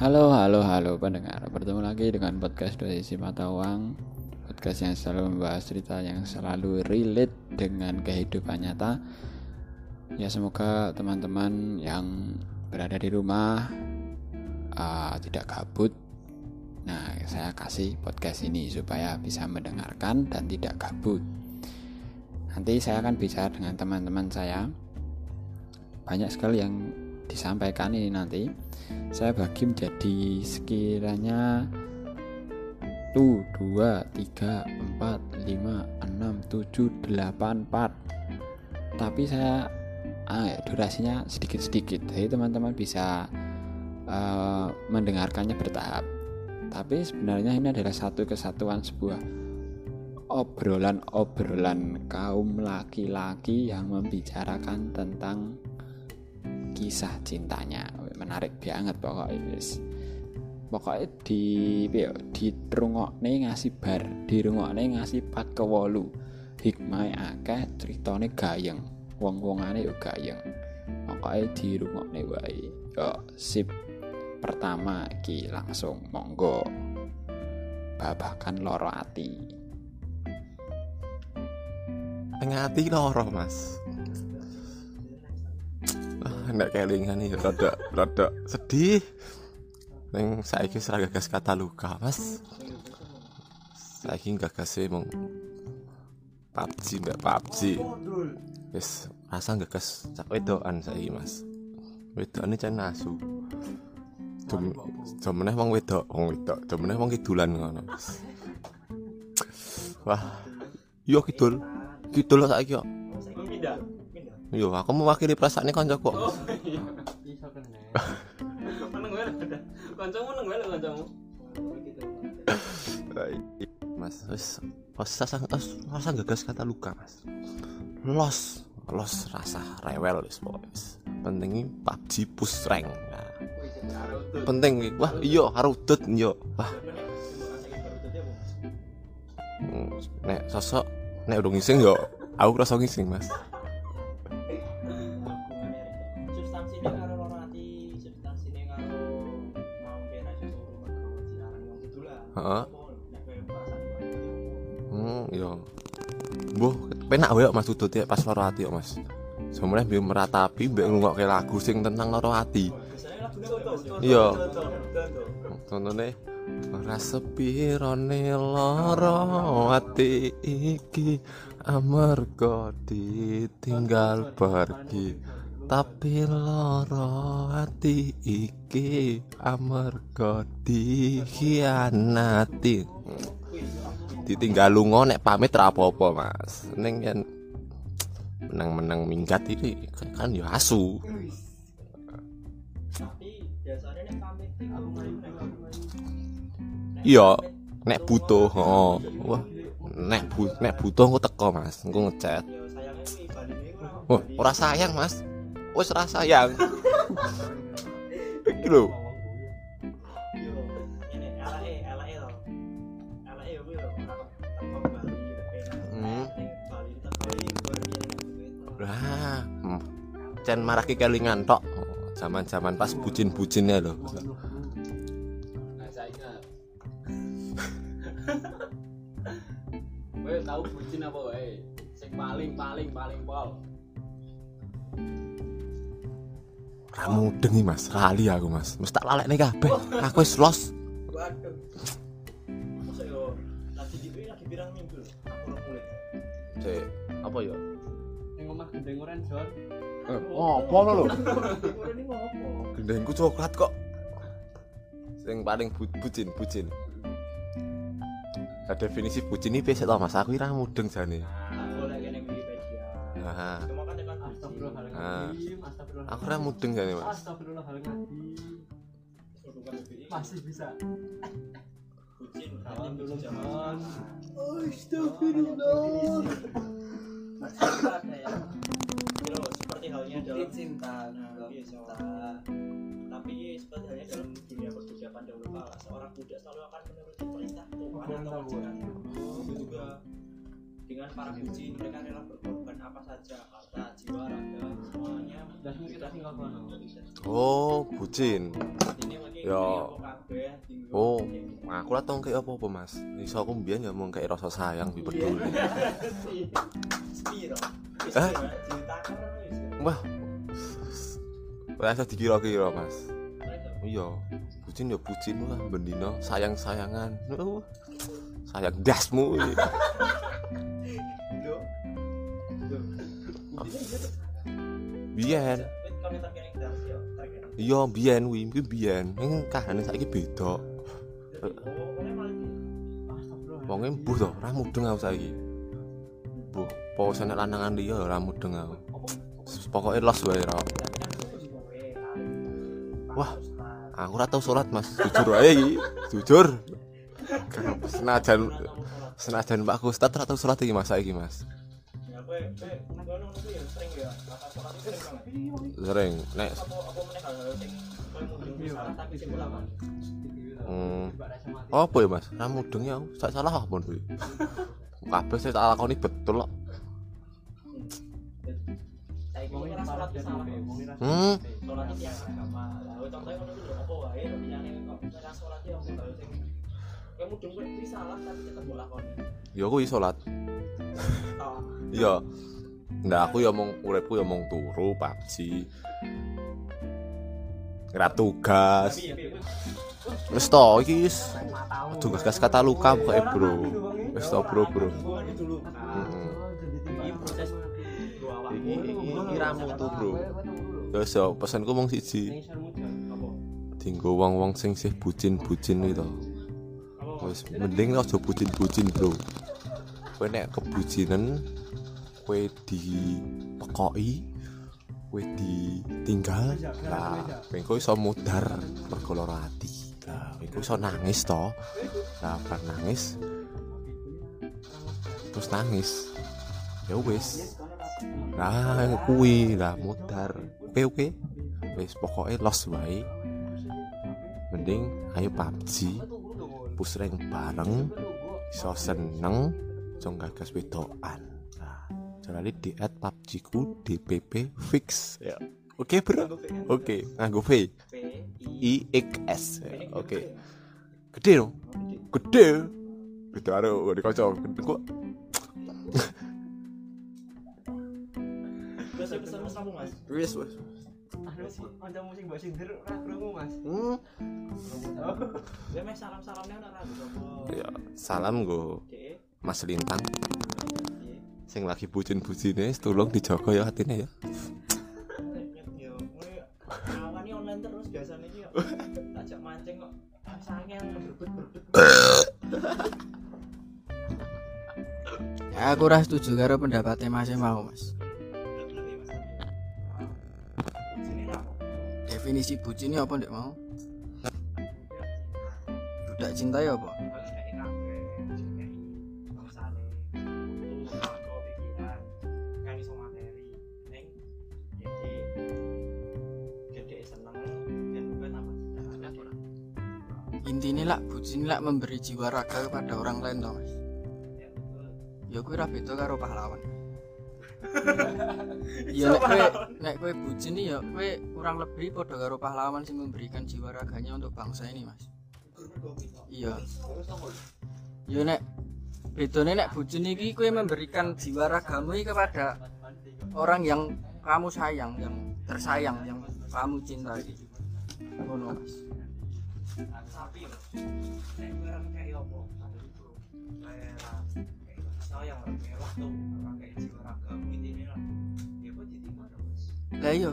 Halo, halo, halo pendengar. Bertemu lagi dengan podcast dari si mata uang. Podcast yang selalu membahas cerita yang selalu relate dengan kehidupan nyata. Ya semoga teman-teman yang berada di rumah uh, tidak gabut. Nah, saya kasih podcast ini supaya bisa mendengarkan dan tidak gabut. Nanti saya akan bicara dengan teman-teman saya. Banyak sekali yang disampaikan ini nanti saya bagi menjadi sekiranya tuh 2 3 4 5 6 7 8 4 tapi saya ah, ya, durasinya sedikit-sedikit. Jadi teman-teman bisa uh, mendengarkannya bertahap. Tapi sebenarnya ini adalah satu kesatuan sebuah obrolan-obrolan kaum laki-laki yang membicarakan tentang kisah cintanya. Menarik banget pokoknya pokoknya di di nih ngasih bar di nih ngasih pat ke wolu hikmah akeh ceritane gayeng. Wong-wongane yo gayeng. Pokoknya di nih wae. Yo sip. Pertama ki langsung monggo. Babakan loro ati. Tengah loro mas nek kelingan ya rada rada sedih neng saiki wis gagas kata luka mas saiki gagas e mong PUBG mbak PUBG wis rasa gagas cak wedokan saiki mas wedokane cen nasu Jomeneh wong wedok, wong wedok, jomeneh wong kidulan ngono. Wah. Yo kidul. Kidul saiki kok. Yo, aku mewakili perasaan ini kancaku. Oh, iya. Iso kene. Meneng wae ada. Kancamu meneng wae kancamu. Mas, wis rasa rasa gagas kata luka, Mas. Los, los rasa rewel wis wis. Penting PUBG push rank. Nah. Penting wah iya harudut yo. Wah. Hmm, nek sosok nek udah ngising yo aku rasa ngising, Mas. Heeh. Hmm, yo. Mbuh, penak wae Mas Udut ya pas loro ati Mas. Sebenarnya biar meratapi mbek ngrungokke lagu sing tentang loro ati. Iya. Tontone ora sepi rone loro ati iki amarga ditinggal pergi tapi loro hati iki amarga dikhianati. Ditinggal lunga nek pamit ra apa-apa Mas. Ning yen menang-menang minggat iki kan ya asu. Iya, nek butuh, oh, wah, nek bu, nek butuh aku teko mas, aku ngechat. Oh, ora sayang mas, wes rasa sayang iki lho Lah, hmm. Cen maraki kelingan tok. Zaman-zaman pas bucin-bucinnya loh. Kowe tahu bucin apa wae? Sing paling paling paling pol. Kamu dengi mas, lali aku mas. Mesti tak lalek nih kabeh. Aku wis los. Ora. Cek, apa yo? Ning omah gendeng oren Jon. Eh, apa lho? Gendengku coklat kok. Sing paling bu bucin, bucin. Nah, definisi bucin ini biasa tau mas, aku kira mudeng jane. Aku lagi ning Wikipedia. Nah. Aku ora mudeng jane, Mas. Astagfirullahaladzim. Masih bisa. Astagfirullah. Seperti halnya dalam cinta, iya, cinta. Tapi seperti halnya dalam dunia perbudakan dahulu kala, seorang budak selalu akan menuruti perintah Tuhan atau wajibnya. juga dengan para bucin mereka rela berkorban apa saja harta jiwa raga oh bucin. Yo. Oh, aku lah tau kayak apa apa mas. Iso aku mbiyen ya mau kayak rasa sayang lebih peduli. Hah? Wah, rasa dikira-kira mas. Iya, bucin ya bucin lah, bendino sayang sayangan. Uh, sayang dasmu. Biyen, iya biyen wi, kuwi biyen. Ning kahane saiki beda. Wong embuh to, ora mudeng aku saiki. Bu, po senek lanangan liya ora mudeng aku. Pokoke los wae ra. Wah, aku ora tau salat Mas. Jujur wae iki, jujur. Senajan senajan Pak Ustad ora tau salat iki Mas saiki Mas. Sering nek Hmm. Apa ya Mas? Ra mudeng ya. Sak salah apa kuwi? Kabeh saya tak lakoni betul kok. Hmm. Ya aku salat. Iya. Nggak aku ya mong uripku ya mong turu PUBG. Ngerat tugas. Wis to iki wis tugas kata luka pokoke bro. Wis to bro bro. Iki ramu tuh bro. Wis yo pesanku mong siji. Dinggo wong-wong sing sih bucin-bucin itu. Wis mending aja bucin-bucin bro. Kowe nek kebucinan kowe dipekoki kowe ditinggal. Lah kowe iso mudar mergo lara ati. Lah kowe iso nangis to. Lah bar nangis. Terus nangis. Ya wis. Lah kuwi lah mudar. Oke oke. Wis pokoknya los wae. Mending ayo PUBG pusreng bareng iso seneng jong gagas wedokan nah jalani di at PUBG ku DPP fix. Ya. Oke bro? Oke nganggo V I X S. Ya, oke. Gede dong. Gede. Gede karo di kocok. Kok? Kanca musik mbak sindir ora krungu Mas. hmm. Ya mes salam-salamnya ora apa. ya salam. Mas Lintang sing lagi bucin-bucine tolong dijaga ya hatine ya Yo, kowe awani online terus biasanya iki yo. Ajak mancing kok. Sangen berbet-berbet. Ya, aku ora setuju karo pendapatnya Mas mau, Mas. Definisi bucin ini apa ndek mau? Budak cinta ya apa? Intinya lah bucin lah memberi jiwa raga kepada orang lain Mas. Ya betul. Ya kuwi ra beda karo pahlawan. Ya nek kowe nek bucin iki ya kowe kurang lebih padha karo pahlawan sing memberikan jiwa raganya untuk bangsa ini, Mas. Iya. Ya nek bedone nek bucin iki kowe memberikan jiwa ragamu kepada orang yang kamu sayang, yang tersayang, yang kamu cintai. Ngono, Mas. Sapi lho. Nek kowe ora kayak opo? Kayak kayak sayang kayak waktu ora kayak jiwa ragamu intine lah. Ya kok jadi ngono, Mas. Lah iya,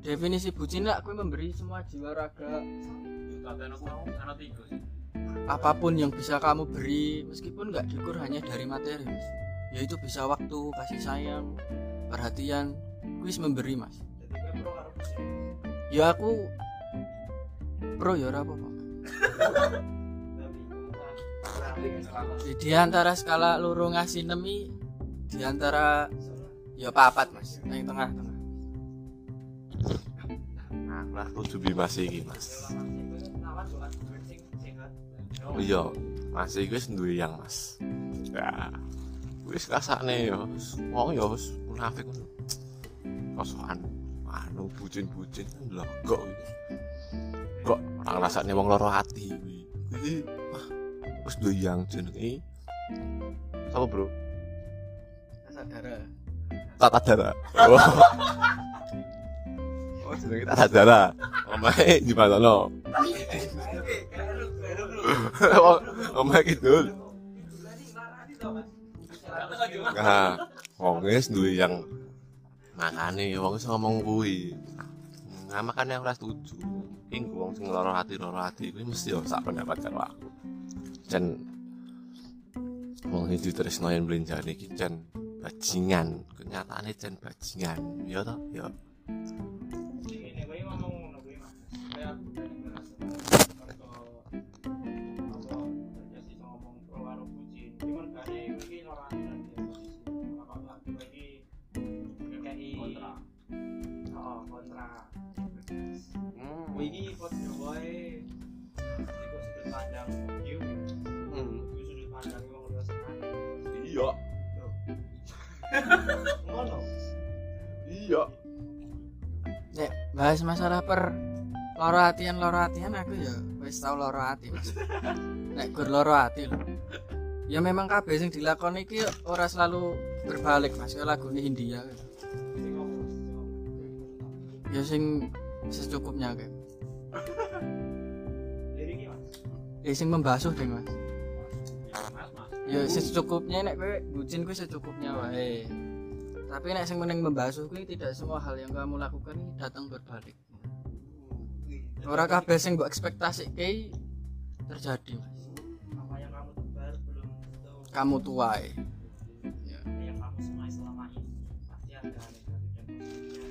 definisi bucin lah kowe memberi semua jiwa raga apa pun yang bisa kamu beri meskipun nggak diukur hanya dari materi mas yaitu bisa waktu kasih sayang perhatian kuis memberi mas ya aku pro ya Tapi di antara skala loro ngasih nemi di antara ya papat mas. Yang tengah tengah. Nah lah tujuh mas iki mas. Iya mas iki wis duwe yang mas. Ya wis kasane ya wong ya wis munafik ngono. Kosokan anu bucin-bucin logok iki kok rasanya wong loro hati kuwi. Wis doyang jenenge. Apa bro? Sadara tata dara oh. Oh jenenge tata dara omahe di mana no omahe kidul. Nah wong wis duwe yang makane wong wis ngomong kuwi nah makane aku ora setuju. Ing wong sing lara hati lara hati kuwi mesti yo sak pendapat karo aku. Jan wong sing ditresno yen blenjane iki jan bajingan. Kenyataane jan bajingan. Ya toh ya ini. Gue gue gue iki ngekei kontra gue iki podo wae iku sudut pandang view iku sudut pandang wong luar sana iya. Ngono. Iya. Nek bahas masalah per loro hatian loro hatian aku ya wis tau loro hati mas. Nek gur loro hati lho. Ya memang kabeh sing dilakoni iki ora selalu berbalik mas kaya lagu India. Sing ngomong. Ya sing secukupnya kayak mas. Ya sing membasuh deh mas. Ya ya secukupnya nek kowe bucin kowe secukupnya wae. Tapi nek sing meneng membasuh kuwi tidak semua hal yang kamu lakukan ini datang berbalik. Ora kabeh sing mbok ekspektasi ki terjadi mas. Apa yang kamu tebar belum tentu. Kamu tuai. Yang kamu semai selama ini pasti ada negatif dan positifnya.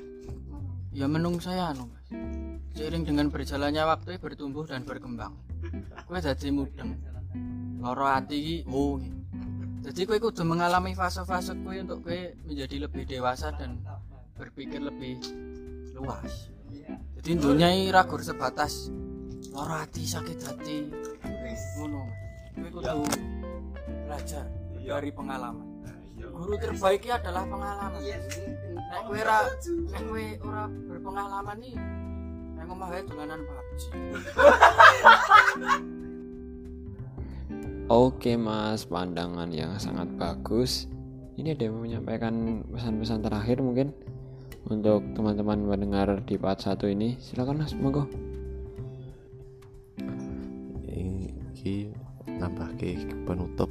Ya menung saya anu mas seiring dengan berjalannya waktu bertumbuh dan berkembang. Kue jadi mudeng. Loro hati oh. Jadi kue kudu mengalami fase-fase kue untuk kue menjadi lebih dewasa dan berpikir lebih luas. Jadi dunia ini ragur sebatas loro hati sakit hati. Ngono. Mas. kue kudu belajar dari pengalaman. Guru terbaiknya adalah pengalaman. Nek kowe ora nek kowe ora berpengalaman nih wae dolanan PUBG Oke mas, pandangan yang sangat bagus. Ini ada yang mau menyampaikan pesan-pesan terakhir mungkin untuk teman-teman mendengar di part 1 ini. Silakan mas, monggo. iki nambah ke penutup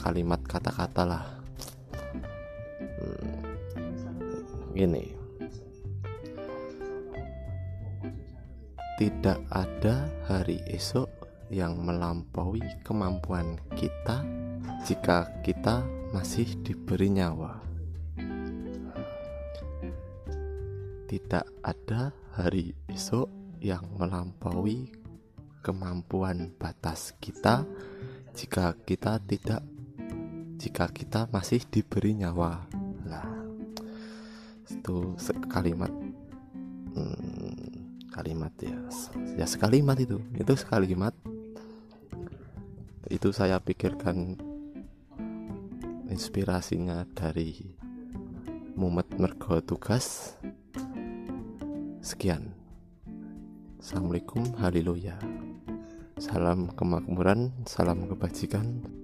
kalimat kata-kata lah Hmm, gini tidak ada hari esok yang melampaui kemampuan kita jika kita masih diberi nyawa. Tidak ada hari esok yang melampaui kemampuan batas kita jika kita tidak jika kita masih diberi nyawa. Lah itu kalimat hmm, kalimat ya. Ya sekalimat itu. Itu sekalimat. Itu saya pikirkan inspirasinya dari Mumet Mergo Tugas. Sekian. Assalamualaikum. Haleluya. Salam kemakmuran, salam kebajikan